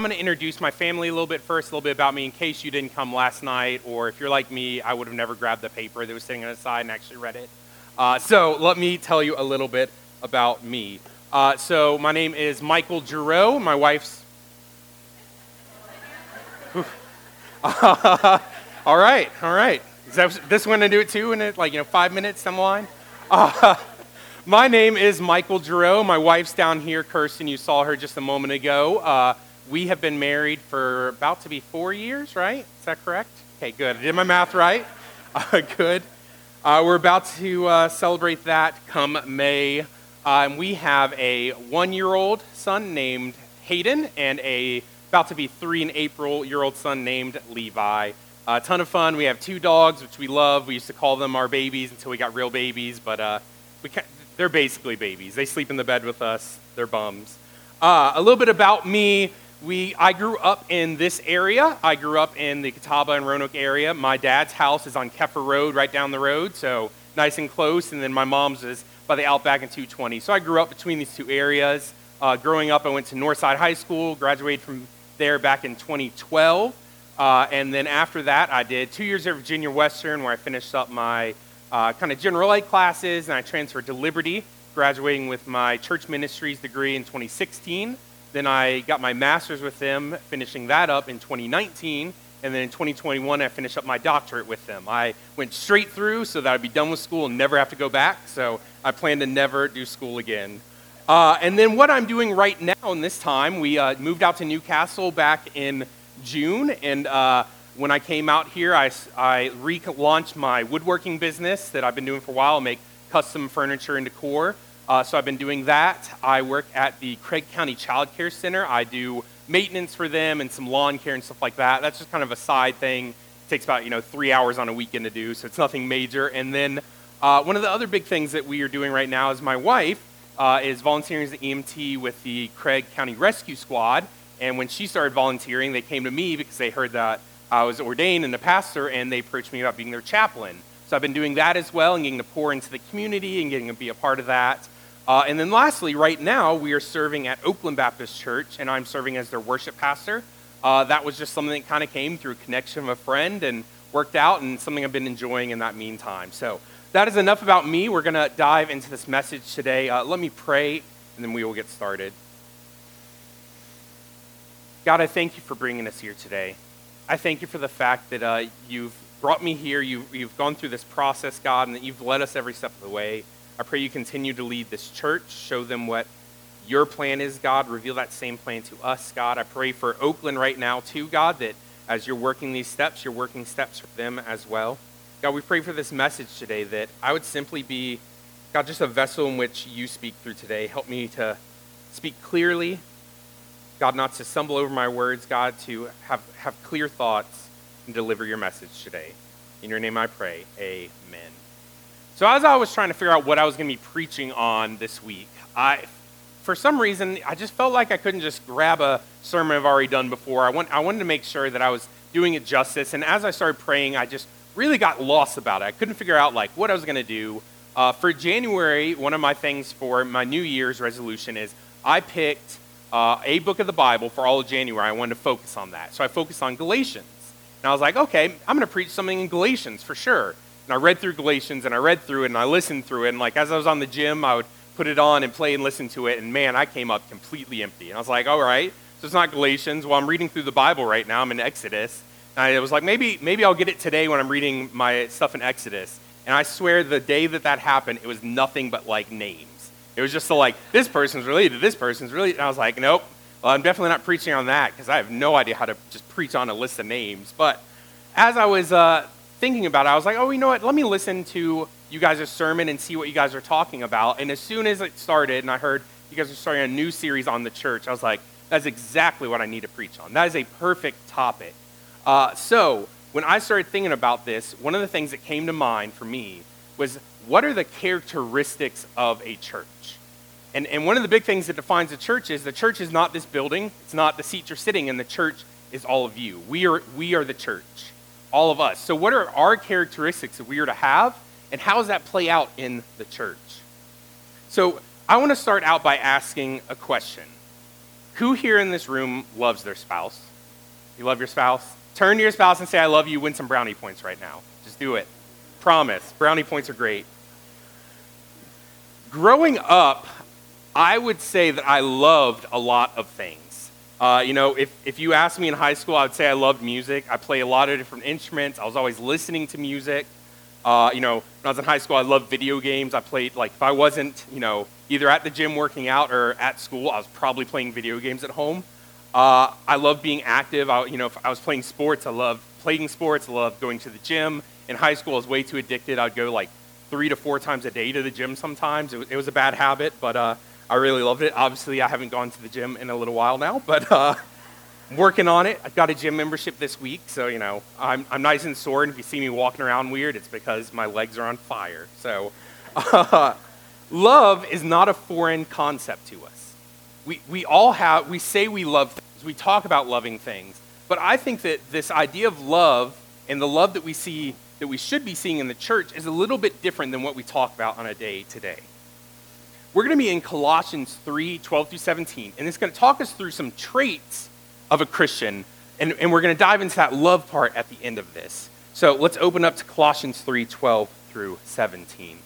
I'm going to introduce my family a little bit first, a little bit about me in case you didn't come last night, or if you're like me, I would have never grabbed the paper that was sitting on the side and actually read it. Uh, so let me tell you a little bit about me. Uh, so my name is Michael Giroux. My wife's. all right, all right. Is that, this one to do it too in it, like you know five minutes down the line? Uh, my name is Michael Giroux. My wife's down here, Kirsten. You saw her just a moment ago. Uh, we have been married for about to be four years, right? Is that correct? Okay, good. I did my math right. Uh, good. Uh, we're about to uh, celebrate that come May. Uh, and we have a one year old son named Hayden and a about to be three and April year old son named Levi. A ton of fun. We have two dogs, which we love. We used to call them our babies until we got real babies, but uh, we they're basically babies. They sleep in the bed with us. They're bums. Uh, a little bit about me. We, I grew up in this area. I grew up in the Catawba and Roanoke area. My dad's house is on Keffer Road, right down the road, so nice and close. And then my mom's is by the Outback and 220. So I grew up between these two areas. Uh, growing up, I went to Northside High School, graduated from there back in 2012. Uh, and then after that, I did two years at Virginia Western, where I finished up my uh, kind of general ed classes, and I transferred to Liberty, graduating with my church ministries degree in 2016. Then I got my master's with them, finishing that up in 2019. And then in 2021, I finished up my doctorate with them. I went straight through so that I'd be done with school and never have to go back. So I plan to never do school again. Uh, and then what I'm doing right now in this time, we uh, moved out to New Castle back in June. And uh, when I came out here, I, I relaunched my woodworking business that I've been doing for a while, make custom furniture and decor. Uh, so I've been doing that. I work at the Craig County Child Care Center. I do maintenance for them and some lawn care and stuff like that. That's just kind of a side thing. It takes about you know three hours on a weekend to do, so it's nothing major. And then uh, one of the other big things that we are doing right now is my wife uh, is volunteering as an EMT with the Craig County Rescue Squad. And when she started volunteering, they came to me because they heard that I was ordained and a pastor, and they approached me about being their chaplain. So I've been doing that as well and getting to pour into the community and getting to be a part of that. Uh, and then lastly, right now, we are serving at Oakland Baptist Church, and I'm serving as their worship pastor. Uh, that was just something that kind of came through a connection of a friend and worked out, and something I've been enjoying in that meantime. So that is enough about me. We're going to dive into this message today. Uh, let me pray, and then we will get started. God, I thank you for bringing us here today. I thank you for the fact that uh, you've brought me here, you, you've gone through this process, God, and that you've led us every step of the way. I pray you continue to lead this church, show them what your plan is, God. Reveal that same plan to us, God. I pray for Oakland right now, too, God, that as you're working these steps, you're working steps for them as well. God, we pray for this message today that I would simply be, God, just a vessel in which you speak through today. Help me to speak clearly, God, not to stumble over my words, God, to have, have clear thoughts and deliver your message today. In your name I pray. Amen. So, as I was trying to figure out what I was going to be preaching on this week, I, for some reason, I just felt like I couldn't just grab a sermon I've already done before. I, want, I wanted to make sure that I was doing it justice. And as I started praying, I just really got lost about it. I couldn't figure out like what I was going to do. Uh, for January, one of my things for my New Year's resolution is I picked uh, a book of the Bible for all of January. I wanted to focus on that. So I focused on Galatians. And I was like, okay, I'm going to preach something in Galatians for sure. And I read through Galatians and I read through it and I listened through it. And like as I was on the gym, I would put it on and play and listen to it. And man, I came up completely empty. And I was like, all right, so it's not Galatians. Well, I'm reading through the Bible right now. I'm in Exodus. And I was like, maybe, maybe I'll get it today when I'm reading my stuff in Exodus. And I swear the day that that happened, it was nothing but like names. It was just so like, this person's related to this person's related. And I was like, nope. Well, I'm definitely not preaching on that because I have no idea how to just preach on a list of names. But as I was uh, thinking about it, I was like, oh, you know what? Let me listen to you guys' sermon and see what you guys are talking about. And as soon as it started and I heard you guys are starting a new series on the church, I was like, that's exactly what I need to preach on. That is a perfect topic. Uh, so, when I started thinking about this, one of the things that came to mind for me was what are the characteristics of a church? And, and one of the big things that defines a church is the church is not this building, it's not the seats you're sitting in, the church is all of you. We are, we are the church all of us. So, what are our characteristics that we are to have, and how does that play out in the church? So, I want to start out by asking a question Who here in this room loves their spouse? You love your spouse? Turn to your spouse and say, I love you. Win some brownie points right now. Just do it. Promise. Brownie points are great. Growing up, I would say that I loved a lot of things. Uh, you know, if, if you asked me in high school, I would say I loved music. I play a lot of different instruments. I was always listening to music. Uh, you know, when I was in high school, I loved video games. I played, like, if I wasn't, you know, either at the gym working out or at school, I was probably playing video games at home. Uh, I love being active. I, you know, if I was playing sports, I loved playing sports. I loved going to the gym. In high school, I was way too addicted. I'd go like three to four times a day to the gym sometimes. It was, it was a bad habit, but uh, I really loved it. Obviously, I haven't gone to the gym in a little while now, but uh, working on it. I've got a gym membership this week, so you know I'm, I'm nice and sore. And if you see me walking around weird, it's because my legs are on fire. So, uh, love is not a foreign concept to us. We, we all have, we say we love things, we talk about loving things, but I think that this idea of love and the love that we see, that we should be seeing in the church, is a little bit different than what we talk about on a day to day. We're going to be in Colossians 3 12 through 17, and it's going to talk us through some traits of a Christian, and, and we're going to dive into that love part at the end of this. So let's open up to Colossians 3 12 through 17.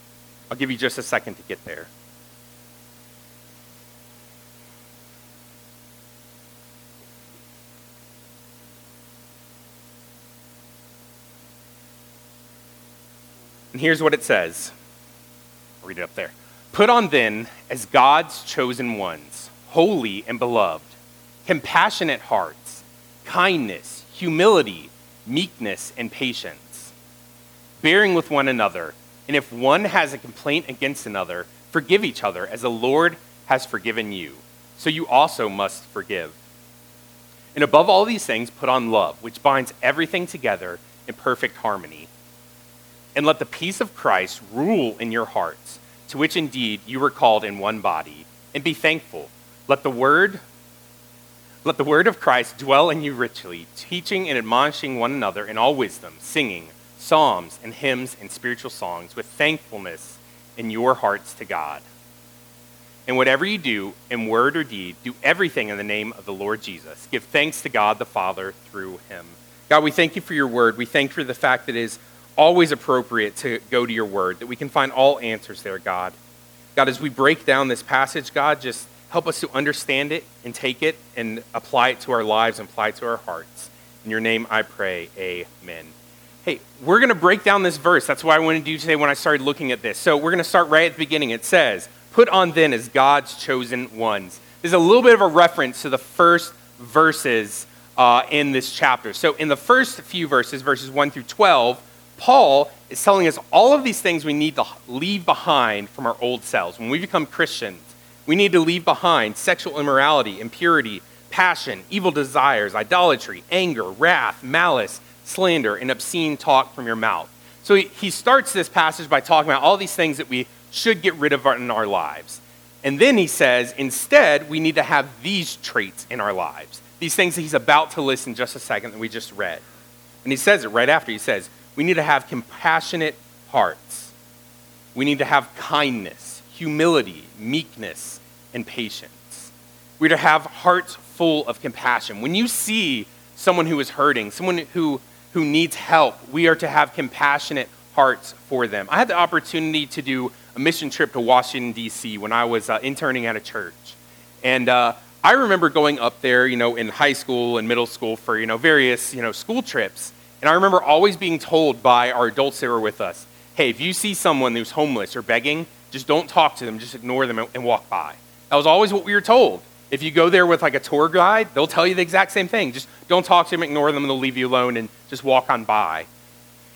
I'll give you just a second to get there. And here's what it says. I'll read it up there. Put on then as God's chosen ones, holy and beloved, compassionate hearts, kindness, humility, meekness, and patience, bearing with one another and if one has a complaint against another, forgive each other as the Lord has forgiven you. So you also must forgive. And above all these things, put on love, which binds everything together in perfect harmony. And let the peace of Christ rule in your hearts, to which indeed you were called in one body, and be thankful. Let the word let the word of Christ dwell in you richly, teaching and admonishing one another in all wisdom, singing psalms and hymns and spiritual songs with thankfulness in your hearts to God. And whatever you do, in word or deed, do everything in the name of the Lord Jesus. Give thanks to God the Father through him. God, we thank you for your word. We thank you for the fact that it is always appropriate to go to your word, that we can find all answers there, God. God, as we break down this passage, God, just help us to understand it and take it and apply it to our lives and apply it to our hearts. In your name I pray, amen. Hey, we're going to break down this verse. That's what I wanted to do today when I started looking at this. So we're going to start right at the beginning. It says, Put on then as God's chosen ones. There's a little bit of a reference to the first verses uh, in this chapter. So in the first few verses, verses 1 through 12, Paul is telling us all of these things we need to leave behind from our old selves. When we become Christians, we need to leave behind sexual immorality, impurity, passion, evil desires, idolatry, anger, wrath, malice slander, and obscene talk from your mouth. So he, starts this passage by talking about all these things that we should get rid of in our lives. And then he says, instead, we need to have these traits in our lives. These things that he's about to list in just a second that we just read. And he says it right after. He says, we need to have compassionate hearts. We need to have kindness, humility, meekness, and patience. We're to have hearts full of compassion. When you see someone who is hurting, someone who who needs help, we are to have compassionate hearts for them. I had the opportunity to do a mission trip to Washington, D.C. when I was uh, interning at a church. And uh, I remember going up there, you know, in high school and middle school for, you know, various, you know, school trips. And I remember always being told by our adults that were with us, hey, if you see someone who's homeless or begging, just don't talk to them, just ignore them and walk by. That was always what we were told. If you go there with like a tour guide, they'll tell you the exact same thing. Just don't talk to them, ignore them, and they'll leave you alone and just walk on by.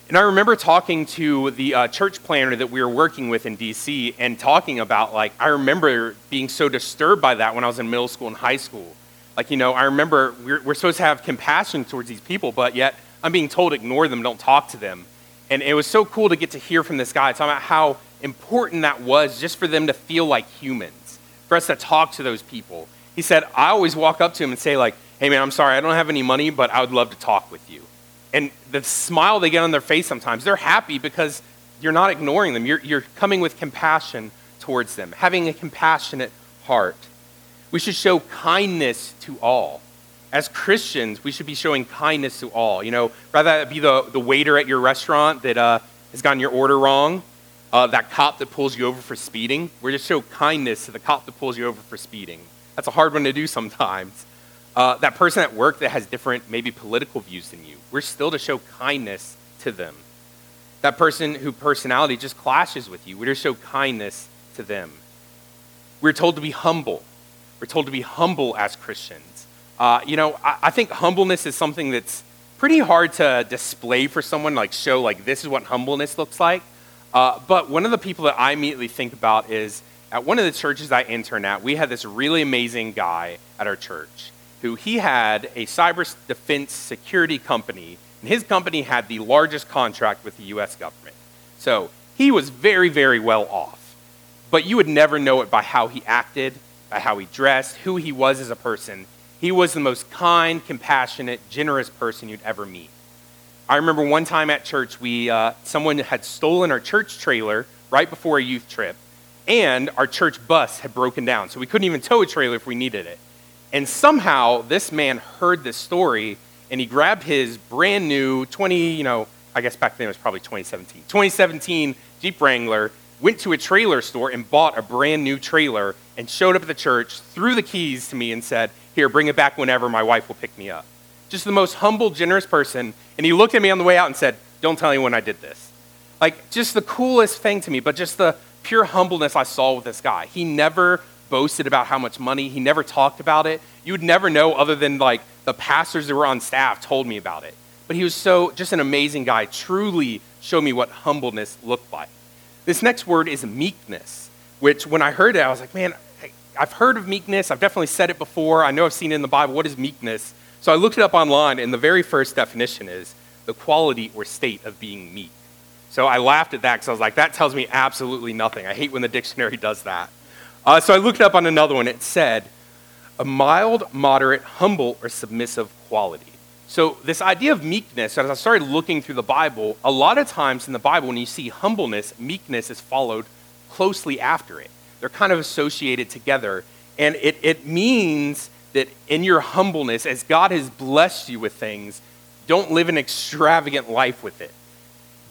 And I remember talking to the uh, church planner that we were working with in DC and talking about, like, I remember being so disturbed by that when I was in middle school and high school. Like, you know, I remember we're, we're supposed to have compassion towards these people, but yet I'm being told ignore them, don't talk to them. And it was so cool to get to hear from this guy talking about how important that was just for them to feel like humans, for us to talk to those people he said, I always walk up to him and say, like, hey man, I'm sorry, I don't have any money, but I would love to talk with you. And the smile they get on their face sometimes, they're happy because you're not ignoring them. You're, you're coming with compassion towards them, having a compassionate heart. We should show kindness to all. As Christians, we should be showing kindness to all. You know, rather that be the, the waiter at your restaurant that uh, has gotten your order wrong, uh, that cop that pulls you over for speeding. We're to show kindness to the cop that pulls you over for speeding. That's a hard one to do sometimes. Uh, that person at work that has different, maybe political views than you. We're still to show kindness to them. That person whose personality just clashes with you. We're to show kindness to them. We're told to be humble. We're told to be humble as Christians. Uh, you know, I, I think humbleness is something that's pretty hard to display for someone, like show, like, this is what humbleness looks like. Uh, but one of the people that I immediately think about is at one of the churches I intern at, we had this really amazing guy at our church who he had a cyber defense security company, and his company had the largest contract with the US government. So he was very, very well off. But you would never know it by how he acted, by how he dressed, who he was as a person. He was the most kind, compassionate, generous person you'd ever meet. I remember one time at church, we, uh, someone had stolen our church trailer right before a youth trip, and our church bus had broken down, so we couldn't even tow a trailer if we needed it. And somehow this man heard this story, and he grabbed his brand new 20, you know, I guess back then it was probably 2017, 2017 Jeep Wrangler, went to a trailer store and bought a brand new trailer and showed up at the church, threw the keys to me, and said, Here, bring it back whenever my wife will pick me up just the most humble, generous person. And he looked at me on the way out and said, Don't tell anyone I did this. Like, just the coolest thing to me, but just the pure humbleness I saw with this guy. He never boasted about how much money, he never talked about it. You would never know, other than like the pastors that were on staff told me about it. But he was so, just an amazing guy, truly showed me what humbleness looked like. This next word is meekness, which when I heard it, I was like, man, I've heard of meekness. I've definitely said it before. I know I've seen it in the Bible. What is meekness? So I looked it up online, and the very first definition is the quality or state of being meek. So I laughed at that because I was like, that tells me absolutely nothing. I hate when the dictionary does that. Uh, so I looked up on another one. It said, a mild, moderate, humble, or submissive quality. So, this idea of meekness, as I started looking through the Bible, a lot of times in the Bible, when you see humbleness, meekness is followed closely after it. They're kind of associated together. And it, it means that in your humbleness, as God has blessed you with things, don't live an extravagant life with it.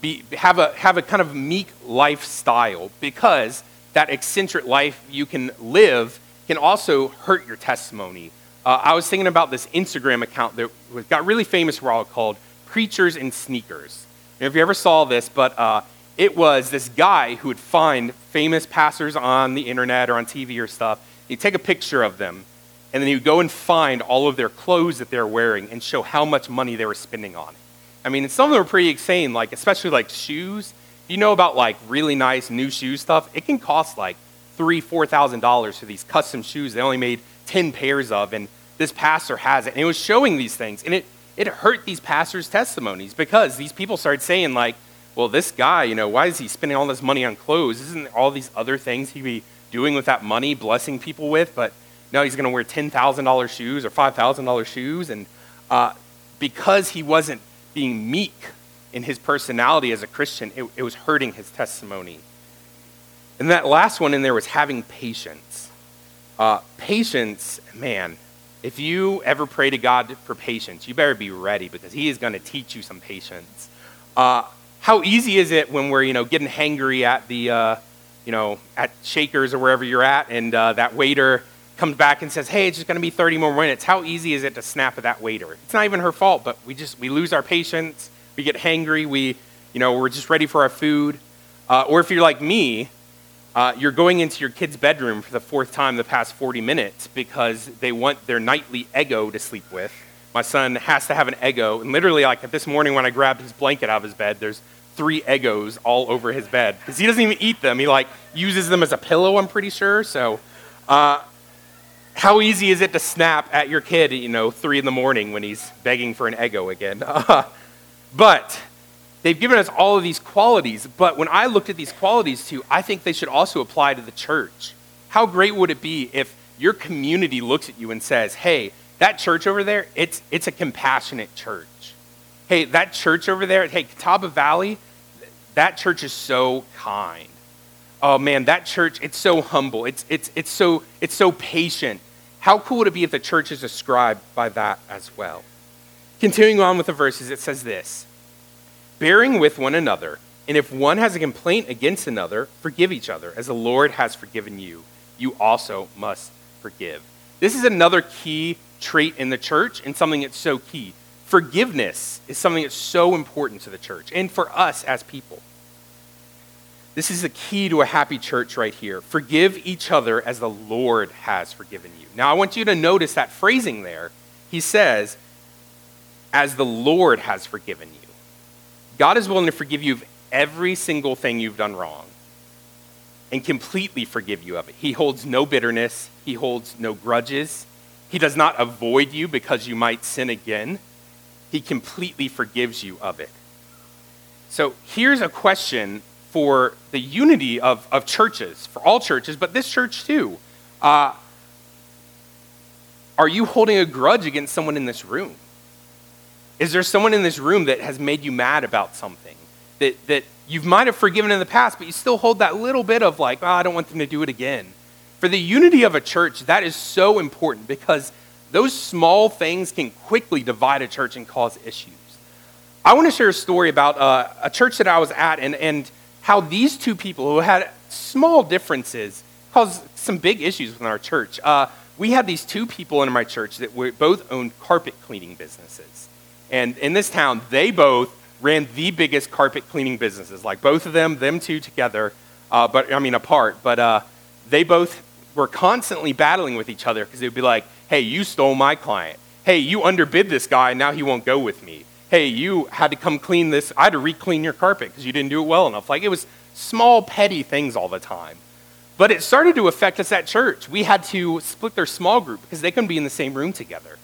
Be, have, a, have a kind of meek lifestyle because that eccentric life you can live can also hurt your testimony. Uh, I was thinking about this Instagram account that got really famous for a while called Preachers and Sneakers. if you ever saw this, but uh, it was this guy who would find famous pastors on the internet or on TV or stuff. He'd take a picture of them and then he would go and find all of their clothes that they're wearing and show how much money they were spending on it. I mean, some of them are pretty insane, like especially like shoes. You know about like really nice new shoe stuff? It can cost like three, four thousand dollars for these custom shoes they only made ten pairs of, and this pastor has it. And it was showing these things, and it it hurt these pastors' testimonies because these people started saying like, well, this guy, you know, why is he spending all this money on clothes? Isn't all these other things he'd be doing with that money, blessing people with? But no, he's going to wear $10,000 shoes or $5,000 shoes. And uh, because he wasn't being meek in his personality as a Christian, it, it was hurting his testimony. And that last one in there was having patience. Uh, patience, man, if you ever pray to God for patience, you better be ready because He is going to teach you some patience. Uh, how easy is it when we're, you know, getting hangry at the, uh, you know, at Shakers or wherever you're at, and uh, that waiter comes back and says, "Hey, it's just going to be 30 more minutes." How easy is it to snap at that waiter? It's not even her fault, but we just we lose our patience. We get hangry. We, you know, we're just ready for our food. Uh, or if you're like me, uh, you're going into your kid's bedroom for the fourth time the past 40 minutes because they want their nightly Eggo to sleep with. My son has to have an Eggo, and literally, like this morning when I grabbed his blanket out of his bed, there's three Eggos all over his bed because he doesn't even eat them. He like uses them as a pillow. I'm pretty sure. So. Uh, how easy is it to snap at your kid, you know, three in the morning when he's begging for an Eggo again? But they've given us all of these qualities. But when I looked at these qualities too, I think they should also apply to the church. How great would it be if your community looks at you and says, hey, that church over there, it's, it's a compassionate church. Hey, that church over there, hey, Catawba Valley, that church is so kind. Oh man, that church, it's so humble. It's, it's, it's, so, it's so patient How cool would it be if the church is described by that as well? Continuing on with the verses, it says this Bearing with one another, and if one has a complaint against another, forgive each other, as the Lord has forgiven you. You also must forgive. This is another key trait in the church and something that's so key. Forgiveness is something that's so important to the church and for us as people. This is the key to a happy church right here. Forgive each other as the Lord has forgiven you. Now, I want you to notice that phrasing there. He says, as the Lord has forgiven you. God is willing to forgive you of every single thing you've done wrong and completely forgive you of it. He holds no bitterness, He holds no grudges. He does not avoid you because you might sin again. He completely forgives you of it. So here's a question for the unity of, of churches, for all churches, but this church too. Uh, are you holding a grudge against someone in this room? Is there someone in this room that has made you mad about something? That, that you might have forgiven in the past, but you still hold that little bit of like, oh, I don't want them to do it again. For the unity of a church, that is so important because those small things can quickly divide a church and cause issues. I want to share a story about uh, a church that I was at, and, and how these two people who had small differences caused some big issues within our church. Uh, we had these two people in my church that were, both owned carpet cleaning businesses. And in this town, they both ran the biggest carpet cleaning businesses. Like both of them, them two together, uh, but I mean apart. But uh, they both were constantly battling with each other because they would be like, hey, you stole my client. Hey, you underbid this guy, and now he won't go with me hey, you had to come clean this. I had to re-clean your carpet because you didn't do it well enough. Like it was small, petty things all the time. But it started to affect us at church. We had to split their small group because they couldn't be in the same room together.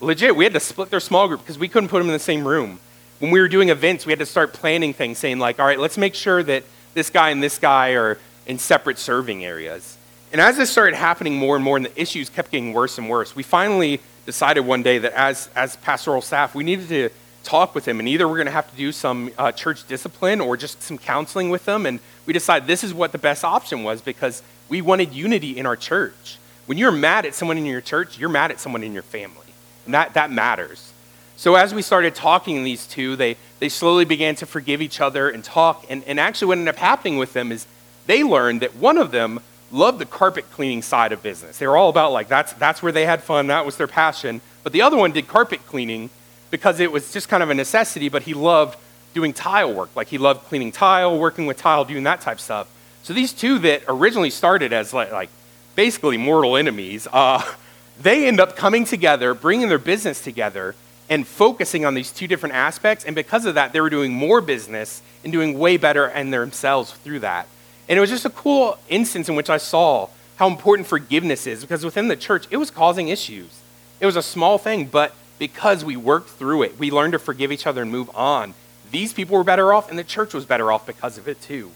Legit, we had to split their small group because we couldn't put them in the same room. When we were doing events, we had to start planning things, saying, like, all right, let's make sure that this guy and this guy are in separate serving areas. And as this started happening more and more, and the issues kept getting worse and worse, we finally decided one day that as, as pastoral staff, we needed to talk with him. And either we're going to have to do some uh, church discipline or just some counseling with them. And we decided this is what the best option was because we wanted unity in our church. When you're mad at someone in your church, you're mad at someone in your family. And that, that matters. So as we started talking, these two, they, they slowly began to forgive each other and talk. And, and actually, what ended up happening with them is they learned that one of them loved the carpet cleaning side of business. They were all about like that's that's where they had fun, that was their passion. But the other one did carpet cleaning because it was just kind of a necessity, but he loved doing tile work. Like he loved cleaning tile, working with tile, doing that type stuff. So these two that originally started as like, like basically mortal enemies, uh, they end up coming together, bringing their business together, and focusing on these two different aspects. And because of that, they were doing more business and doing way better and themselves through that. And it was just a cool instance in which I saw how important forgiveness is because within the church, it was causing issues. It was a small thing, but because we worked through it, we learned to forgive each other and move on. These people were better off, and the church was better off because of it too.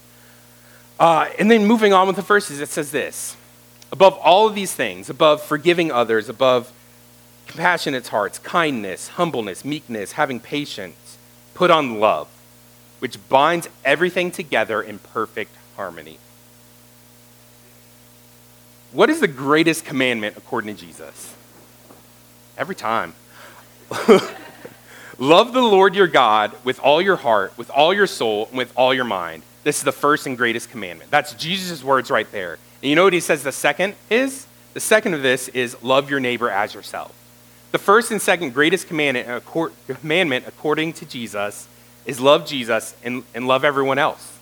Uh, and then moving on with the verses, it says this Above all of these things, above forgiving others, above compassionate hearts, kindness, humbleness, meekness, having patience, put on love, which binds everything together in perfect harmony. What is the greatest commandment according to Jesus? Every time. Love the Lord your God with all your heart, with all your soul, and with all your mind. This is the first and greatest commandment. That's Jesus' words right there. And you know what he says the second is? The second of this is love your neighbor as yourself. The first and second greatest commandment, commandment according to Jesus is love Jesus and, and love everyone else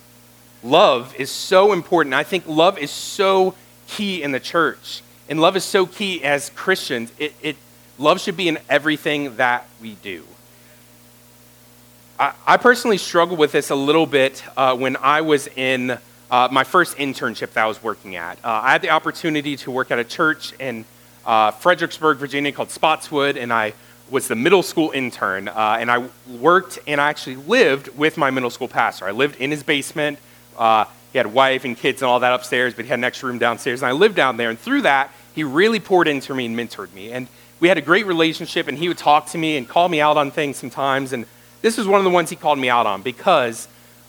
love is so important. I think love is so key in the church. And love is so key as Christians. It, it, love should be in everything that we do. I, I personally struggled with this a little bit uh, when I was in uh, my first internship that I was working at. Uh, I had the opportunity to work at a church in uh, Fredericksburg, Virginia called Spotswood, and I was the middle school intern. Uh, and I worked and I actually lived with my middle school pastor. I lived in his basement. Uh, he had wife and kids and all that upstairs, but he had an extra room downstairs. And I lived down there. And through that, he really poured into me and mentored me. And we had a great relationship, and he would talk to me and call me out on things sometimes. And this was one of the ones he called me out on because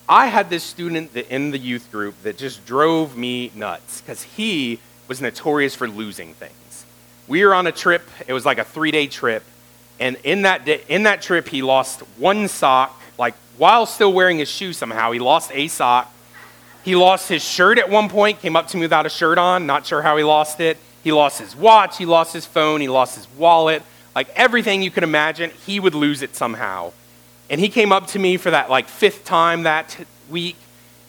I had this student in the youth group that just drove me nuts because he was notorious for losing things. We were on a trip. It was like a three day trip. And in that, day, in that trip, he lost one sock, like while still wearing his shoe somehow. He lost a sock. He lost his shirt at one point, came up to me without a shirt on, not sure how he lost it. He lost his watch, he lost his phone, he lost his wallet. Like everything you could imagine, he would lose it somehow. And he came up to me for that like fifth time that week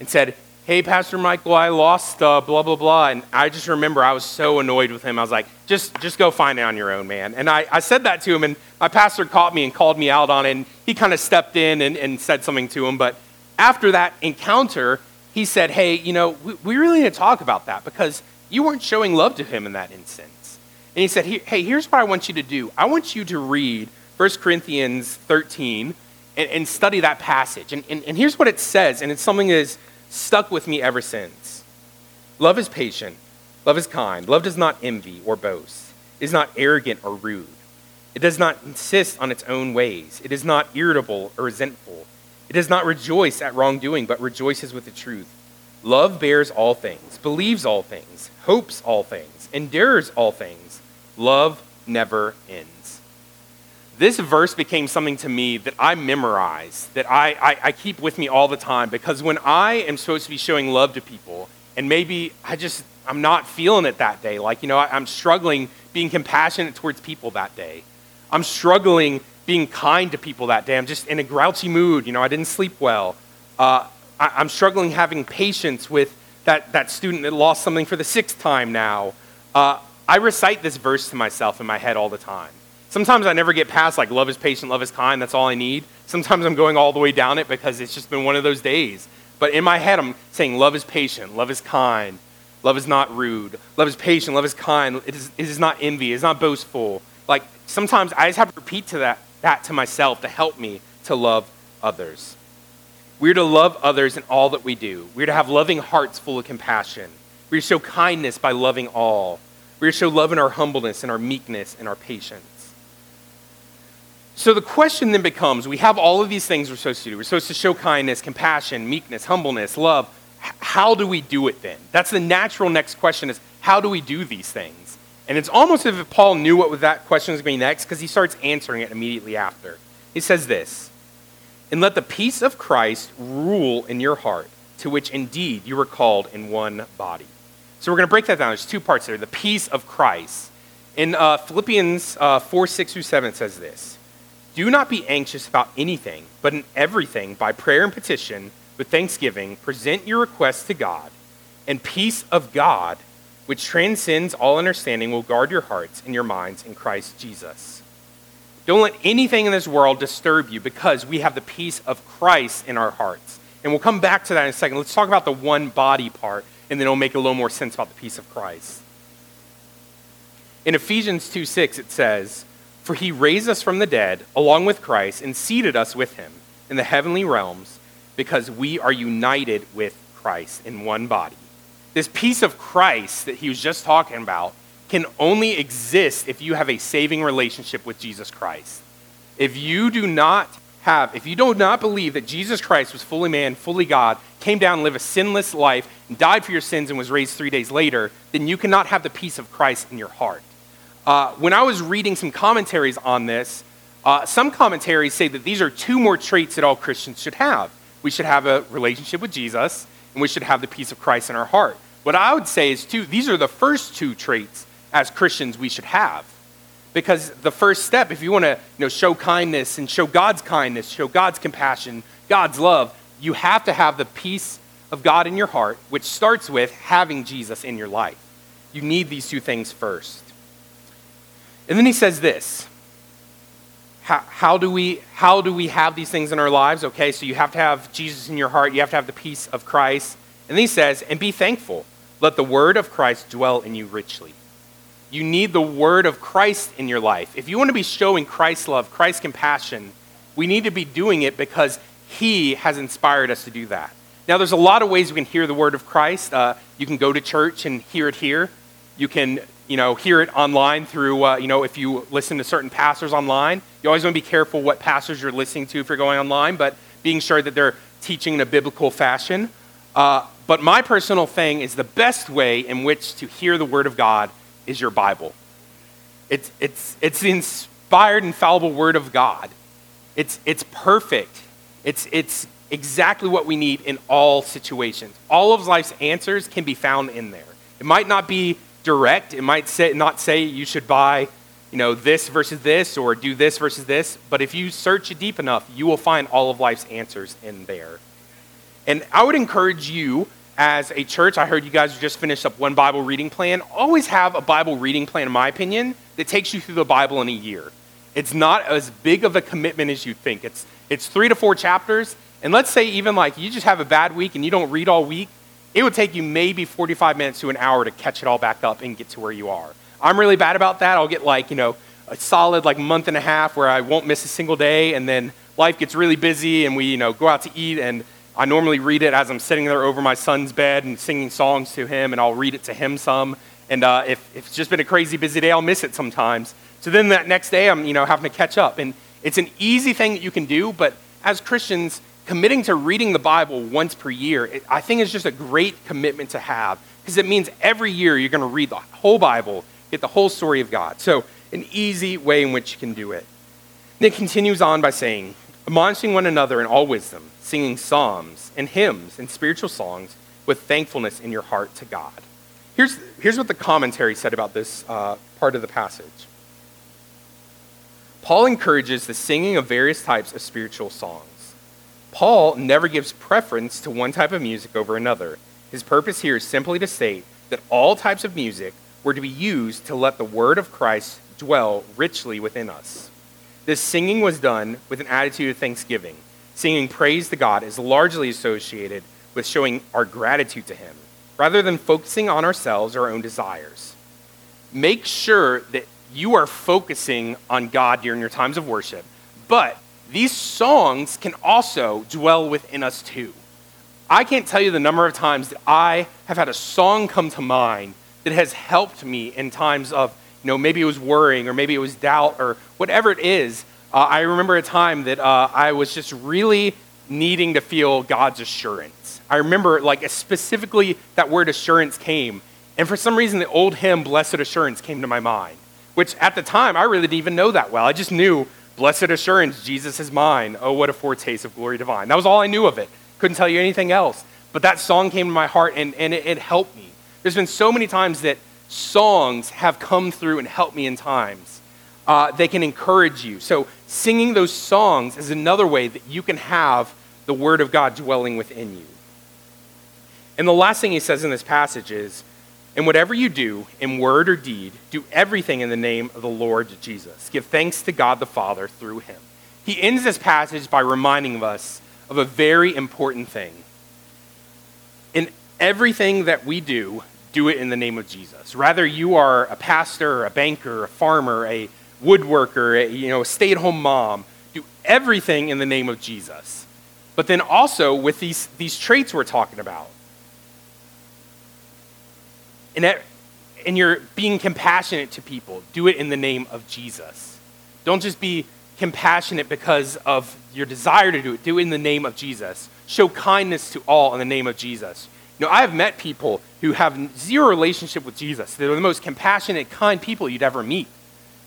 and said, Hey, Pastor Michael, I lost uh, blah, blah, blah. And I just remember I was so annoyed with him. I was like, just, just go find it on your own, man. And I, I said that to him, and my pastor caught me and called me out on it. And he kind of stepped in and, and said something to him. But after that encounter, he said, Hey, you know, we, we really need to talk about that because you weren't showing love to him in that instance. And he said, Hey, here's what I want you to do. I want you to read 1 Corinthians 13 and, and study that passage. And, and, and here's what it says, and it's something that has stuck with me ever since. Love is patient, love is kind, love does not envy or boast, is not arrogant or rude. It does not insist on its own ways. It is not irritable or resentful. It does not rejoice at wrongdoing, but rejoices with the truth. Love bears all things, believes all things, hopes all things, endures all things. Love never ends this verse became something to me that I memorize, that I, I, I, keep with me all the time, because when I am supposed to be showing love to people, and maybe I just, I'm not feeling it that day, like, you know, I, I'm struggling being compassionate towards people that day. I'm struggling being kind to people that day. I'm just in a grouchy mood, you know, I didn't sleep well. Uh, I, am struggling having patience with that, that student that lost something for the sixth time now. Uh, I recite this verse to myself in my head all the time. Sometimes I never get past like love is patient, love is kind, that's all I need. Sometimes I'm going all the way down it because it's just been one of those days. But in my head, I'm saying love is patient, love is kind, love is not rude, love is patient, love is kind, it is, it is not envy, it is not boastful. Like sometimes I just have to repeat to that, that to myself to help me to love others. We're to love others in all that we do. We're to have loving hearts full of compassion. We're to show kindness by loving all. We're to show love in our humbleness and our meekness and our patience. So the question then becomes we have all of these things we're supposed to do. We're supposed to show kindness, compassion, meekness, humbleness, love. How do we do it then? That's the natural next question is how do we do these things? And it's almost as if Paul knew what that question was going to be next because he starts answering it immediately after. He says this And let the peace of Christ rule in your heart, to which indeed you were called in one body. So we're going to break that down. There's two parts there the peace of Christ. In uh, Philippians uh, 4 6 through 7, it says this. Do not be anxious about anything, but in everything, by prayer and petition, with thanksgiving, present your requests to God, and peace of God, which transcends all understanding, will guard your hearts and your minds in Christ Jesus. Don't let anything in this world disturb you because we have the peace of Christ in our hearts. And we'll come back to that in a second. Let's talk about the one body part, and then it'll make a little more sense about the peace of Christ. In Ephesians 2 6, it says, for he raised us from the dead along with Christ and seated us with him in the heavenly realms because we are united with Christ in one body. This peace of Christ that he was just talking about can only exist if you have a saving relationship with Jesus Christ. If you do not have, if you do not believe that Jesus Christ was fully man, fully God, came down lived a sinless life, and died for your sins and was raised three days later, then you cannot have the peace of Christ in your heart. Uh, when I was reading some commentaries on this, uh, some commentaries say that these are two more traits that all Christians should have. We should have a relationship with Jesus, and we should have the peace of Christ in our heart. What I would say is, two, these are the first two traits as Christians we should have. Because the first step, if you want to you know, show kindness and show God's kindness, show God's compassion, God's love, you have to have the peace of God in your heart, which starts with having Jesus in your life. You need these two things first. And then he says this how, how, do we, how do we have these things in our lives? Okay, so you have to have Jesus in your heart, you have to have the peace of Christ. And then he says, and be thankful. Let the word of Christ dwell in you richly. You need the word of Christ in your life. If you want to be showing Christ's love, Christ's compassion, we need to be doing it because he has inspired us to do that. Now, there's a lot of ways we can hear the word of Christ. Uh, you can go to church and hear it here. You can you know, hear it online through, uh, you know, if you listen to certain pastors online. You always want to be careful what pastors you're listening to if you're going online, but being sure that they're teaching in a biblical fashion. Uh, but my personal thing is the best way in which to hear the Word of God is your Bible. It's, it's, it's the inspired, infallible Word of God. It's, it's perfect. It's, it's exactly what we need in all situations. All of life's answers can be found in there. It might not be direct. It might say, not say you should buy, you know, this versus this or do this versus this. But if you search deep enough, you will find all of life's answers in there. And I would encourage you as a church, I heard you guys just finished up one Bible reading plan. Always have a Bible reading plan, in my opinion, that takes you through the Bible in a year. It's not as big of a commitment as you think. It's, it's three to four chapters. And let's say even like you just have a bad week and you don't read all week, it would take you maybe 45 minutes to an hour to catch it all back up and get to where you are. I'm really bad about that. I'll get like, you know, a solid like month and a half where I won't miss a single day and then life gets really busy and we, you know, go out to eat and I normally read it as I'm sitting there over my son's bed and singing songs to him and I'll read it to him some. And uh, if, if it's just been a crazy busy day, I'll miss it sometimes. So then that next day, I'm, you know, having to catch up. And it's an easy thing that you can do, but as Christians, committing to reading the Bible once per year, it, I think is just a great commitment to have because it means every year you're going to read the whole Bible, get the whole story of God. So, an easy way in which you can do it. And it continues on by saying, admonishing one another in all wisdom, singing psalms and hymns and spiritual songs with thankfulness in your heart to God. Here's, here's what the commentary said about this uh, part of the passage. Paul encourages the singing of various types of spiritual songs. Paul never gives preference to one type of music over another. His purpose here is simply to state that all types of music were to be used to let the word of Christ dwell richly within us. This singing was done with an attitude of thanksgiving. Singing praise to God is largely associated with showing our gratitude to Him, rather than focusing on ourselves or our own desires. Make sure that you are focusing on God during your times of worship, but these songs can also dwell within us too. I can't tell you the number of times that I have had a song come to mind that has helped me in times of, you know, maybe it was worrying or maybe it was doubt or whatever it is. Uh, I remember a time that uh, I was just really needing to feel God's assurance. I remember, like, specifically that word assurance came. And for some reason, the old hymn, Blessed Assurance, came to my mind, which at the time I really didn't even know that well. I just knew Blessed assurance, Jesus is mine. Oh, what a foretaste of glory divine. That was all I knew of it. Couldn't tell you anything else. But that song came to my heart and, and it, it helped me. There's been so many times that songs have come through and helped me in times. Uh, they can encourage you. So, singing those songs is another way that you can have the Word of God dwelling within you. And the last thing he says in this passage is and whatever you do, in word or deed, do everything in the name of the Lord Jesus. Give thanks to God the Father through him. He ends this passage by reminding us of a very important thing. In everything that we do, do it in the name of Jesus. Rather, you are a pastor, a banker, a farmer, a woodworker, a, you know, a stay-at-home mom, do everything in the name of Jesus. But then also with these, these traits we're talking about, and, that, and you're being compassionate to people, do it in the name of Jesus. Don't just be compassionate because of your desire to do it. Do it in the name of Jesus. Show kindness to all in the name of Jesus. You know, I have met people who have zero relationship with Jesus. They're the most compassionate, kind people you'd ever meet.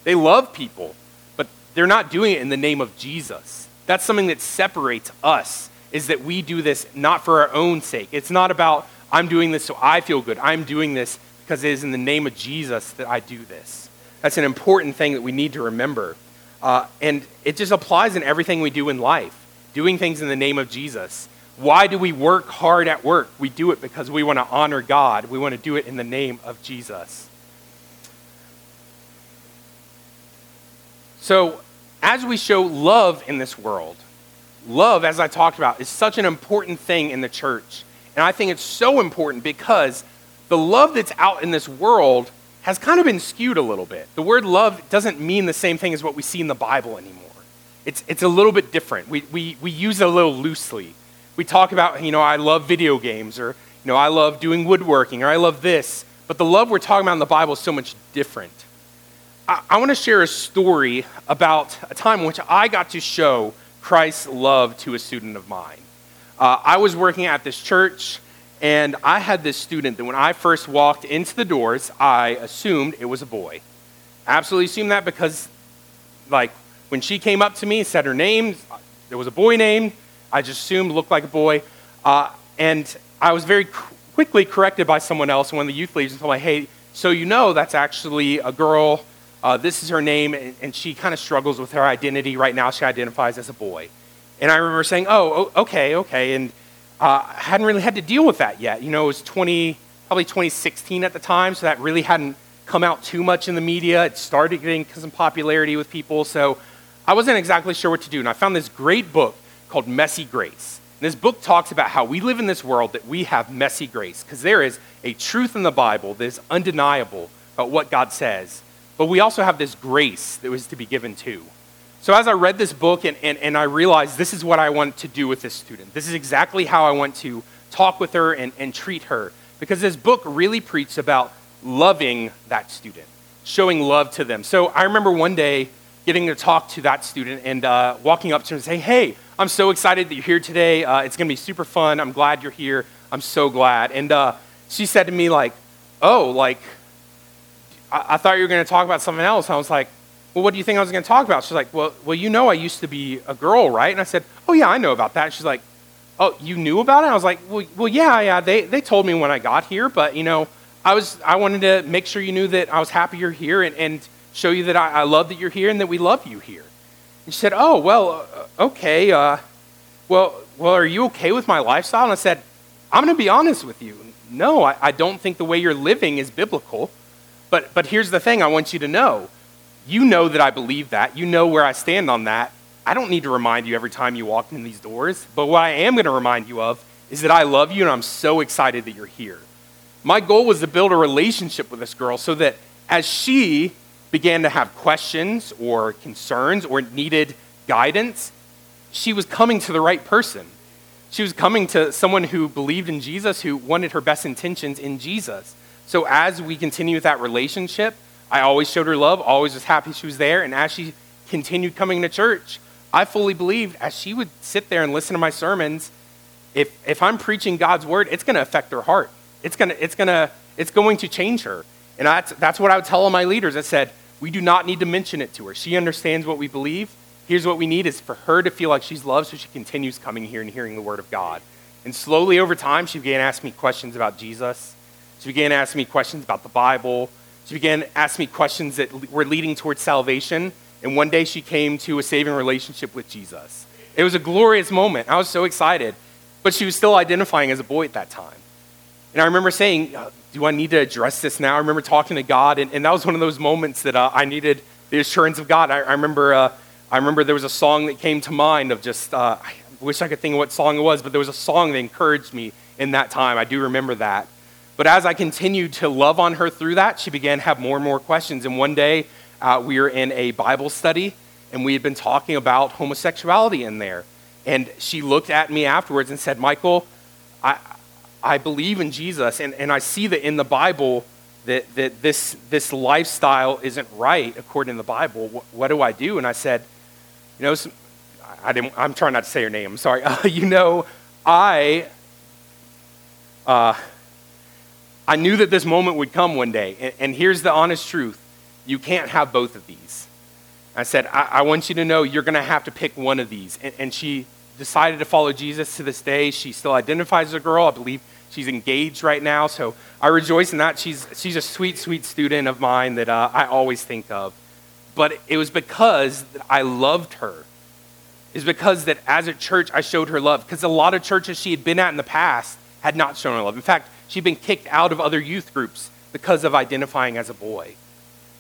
They love people, but they're not doing it in the name of Jesus. That's something that separates us, is that we do this not for our own sake. It's not about I'm doing this so I feel good. I'm doing this because it is in the name of Jesus that I do this. That's an important thing that we need to remember. Uh, and it just applies in everything we do in life, doing things in the name of Jesus. Why do we work hard at work? We do it because we want to honor God. We want to do it in the name of Jesus. So, as we show love in this world, love, as I talked about, is such an important thing in the church. And I think it's so important because the love that's out in this world has kind of been skewed a little bit. The word love doesn't mean the same thing as what we see in the Bible anymore. It's, it's a little bit different. We, we, we use it a little loosely. We talk about, you know, I love video games, or, you know, I love doing woodworking, or I love this. But the love we're talking about in the Bible is so much different. I, I want to share a story about a time in which I got to show Christ's love to a student of mine. Uh, I was working at this church, and I had this student that when I first walked into the doors, I assumed it was a boy. absolutely assumed that because, like, when she came up to me, said her name, there was a boy name. I just assumed looked like a boy. Uh, and I was very quickly corrected by someone else, one of the youth leaders, and told me, hey, so you know that's actually a girl. Uh, this is her name, and, and she kind of struggles with her identity. Right now, she identifies as a boy. And I remember saying, oh, okay, okay. And uh, I hadn't really had to deal with that yet. You know, it was 20, probably 2016 at the time, so that really hadn't come out too much in the media. It started getting some popularity with people, so I wasn't exactly sure what to do. And I found this great book called Messy Grace. And this book talks about how we live in this world that we have messy grace, because there is a truth in the Bible that is undeniable about what God says. But we also have this grace that was to be given too. So as I read this book and, and, and I realized this is what I want to do with this student, this is exactly how I want to talk with her and, and treat her. Because this book really preached about loving that student, showing love to them. So I remember one day getting to talk to that student and uh, walking up to her and say, Hey, I'm so excited that you're here today. Uh, it's going to be super fun. I'm glad you're here. I'm so glad. And uh, she said to me, like, Oh, like, I, I thought you were going to talk about something else. And I was like, well, what do you think I was going to talk about? She's like, well, well, you know I used to be a girl, right? And I said, oh, yeah, I know about that. She's like, oh, you knew about it? I was like, well, well yeah, yeah, they, they told me when I got here, but, you know, I, was, I wanted to make sure you knew that I was happy you're here and, and show you that I, I love that you're here and that we love you here. And she said, oh, well, uh, okay. Uh, well, well, are you okay with my lifestyle? And I said, I'm going to be honest with you. No, I, I don't think the way you're living is biblical. But, but here's the thing I want you to know you know that I believe that. You know where I stand on that. I don't need to remind you every time you walk in these doors. But what I am going to remind you of is that I love you and I'm so excited that you're here. My goal was to build a relationship with this girl so that as she began to have questions or concerns or needed guidance, she was coming to the right person. She was coming to someone who believed in Jesus, who wanted her best intentions in Jesus. So as we continue with that relationship, I always showed her love, always was happy she was there. And as she continued coming to church, I fully believed as she would sit there and listen to my sermons, if, if I'm preaching God's word, it's going to affect her heart. It's, gonna, it's, gonna, it's going to change her. And that's, that's what I would tell all my leaders. I said, we do not need to mention it to her. She understands what we believe. Here's what we need is for her to feel like she's loved so she continues coming here and hearing the word of God. And slowly over time, she began asking me questions about Jesus. She began asking me questions about the Bible. She began asking me questions that were leading towards salvation. And one day she came to a saving relationship with Jesus. It was a glorious moment. I was so excited. But she was still identifying as a boy at that time. And I remember saying, uh, Do I need to address this now? I remember talking to God, and, and that was one of those moments that uh, I needed the assurance of God. I, I remember, uh, I remember there was a song that came to mind of just, uh, I wish I could think of what song it was, but there was a song that encouraged me in that time. I do remember that. But as I continued to love on her through that, she began to have more and more questions. And one day, uh, we were in a Bible study, and we had been talking about homosexuality in there. And she looked at me afterwards and said, Michael, I, I believe in Jesus, and, and I see that in the Bible that, that this, this lifestyle isn't right according to the Bible. What, what do I do? And I said, You know, I didn't, I'm trying not to say her name, I'm sorry. Uh, you know, I. Uh, I knew that this moment would come one day. And, and here's the honest truth you can't have both of these. I said, I, I want you to know you're going to have to pick one of these. And, and, she decided to follow Jesus to this day. She still identifies as a girl. I believe she's engaged right now. So I rejoice in that. She's, she's a sweet, sweet student of mine that uh, I always think of. But it was because I loved her. It's because that as a church, I showed her love. Because a lot of churches she had been at in the past had not shown her love. In fact, She'd been kicked out of other youth groups because of identifying as a boy.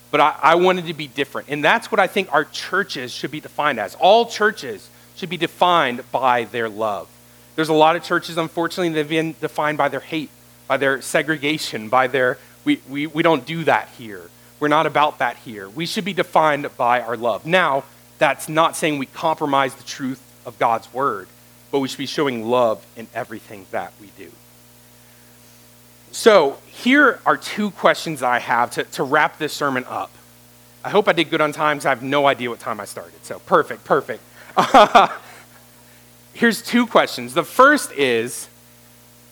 But I, I, wanted to be different. And that's what I think our churches should be defined as. All churches should be defined by their love. There's a lot of churches, unfortunately, that have been defined by their hate, by their segregation, by their, we, we, we don't do that here. We're not about that here. We should be defined by our love. Now, that's not saying we compromise the truth of God's word, but we should be showing love in everything that we do. So, here are two questions I have to, to wrap this sermon up. I hope I did good on times. I have no idea what time I started. So, perfect, perfect. Here's two questions. The first is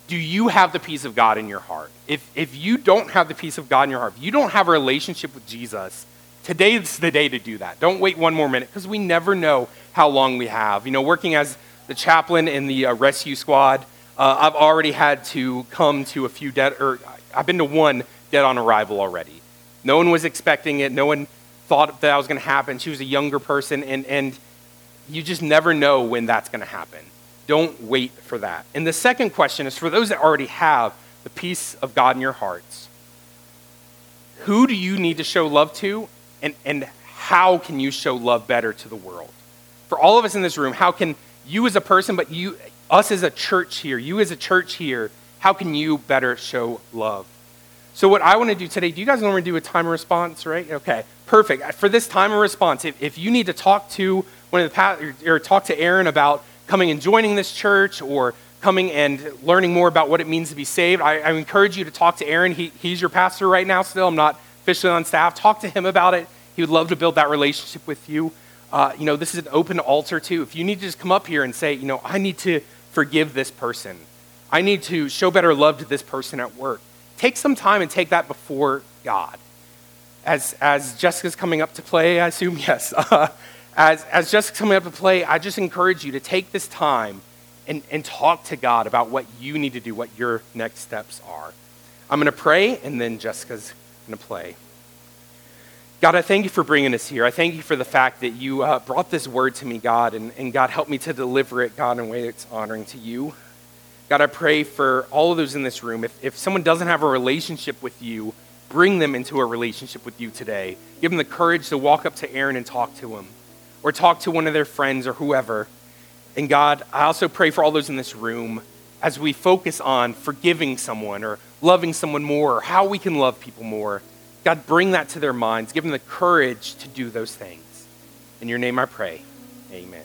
Do you have the peace of God in your heart? If, if you don't have the peace of God in your heart, if you don't have a relationship with Jesus, Today's the day to do that. Don't wait one more minute because we never know how long we have. You know, working as the chaplain in the uh, rescue squad, uh, I've already had to come to a few dead, or I've been to one dead on arrival already. No one was expecting it. No one thought that was going to happen. She was a younger person, and, and you just never know when that's going to happen. Don't wait for that. And the second question is for those that already have the peace of God in your hearts, who do you need to show love to, and, and how can you show love better to the world? For all of us in this room, how can you as a person, but you, us as a church here, you as a church here, how can you better show love? So, what I want to do today, do you guys want to do a time of response, right? Okay, perfect. For this time of response, if, if you need to talk to one of the past, or, or talk to Aaron about coming and joining this church or coming and learning more about what it means to be saved, I, I encourage you to talk to Aaron. He, he's your pastor right now still. I'm not officially on staff. Talk to him about it. He would love to build that relationship with you. Uh, you know, this is an open altar too. If you need to just come up here and say, you know, I need to forgive this person, I need to show better love to this person at work, take some time and take that before God. As, as Jessica's coming up to play, I assume, yes. Uh, as, as Jessica's coming up to play, I just encourage you to take this time and, and talk to God about what you need to do, what your next steps are. I'm going to pray, and then Jessica's going to play. God, I thank you for bringing us here. I thank you for the fact that you uh, brought this word to me, God, and, and God, help me to deliver it, God, in a way that's honoring to you. God, I pray for all of those in this room. If, if someone doesn't have a relationship with you, bring them into a relationship with you today. Give them the courage to walk up to Aaron and talk to him, or talk to one of their friends or whoever. And God, I also pray for all those in this room as we focus on forgiving someone or loving someone more, or how we can love people more. God, bring that to their minds. Give them the courage to do those things. In your name I pray. Amen.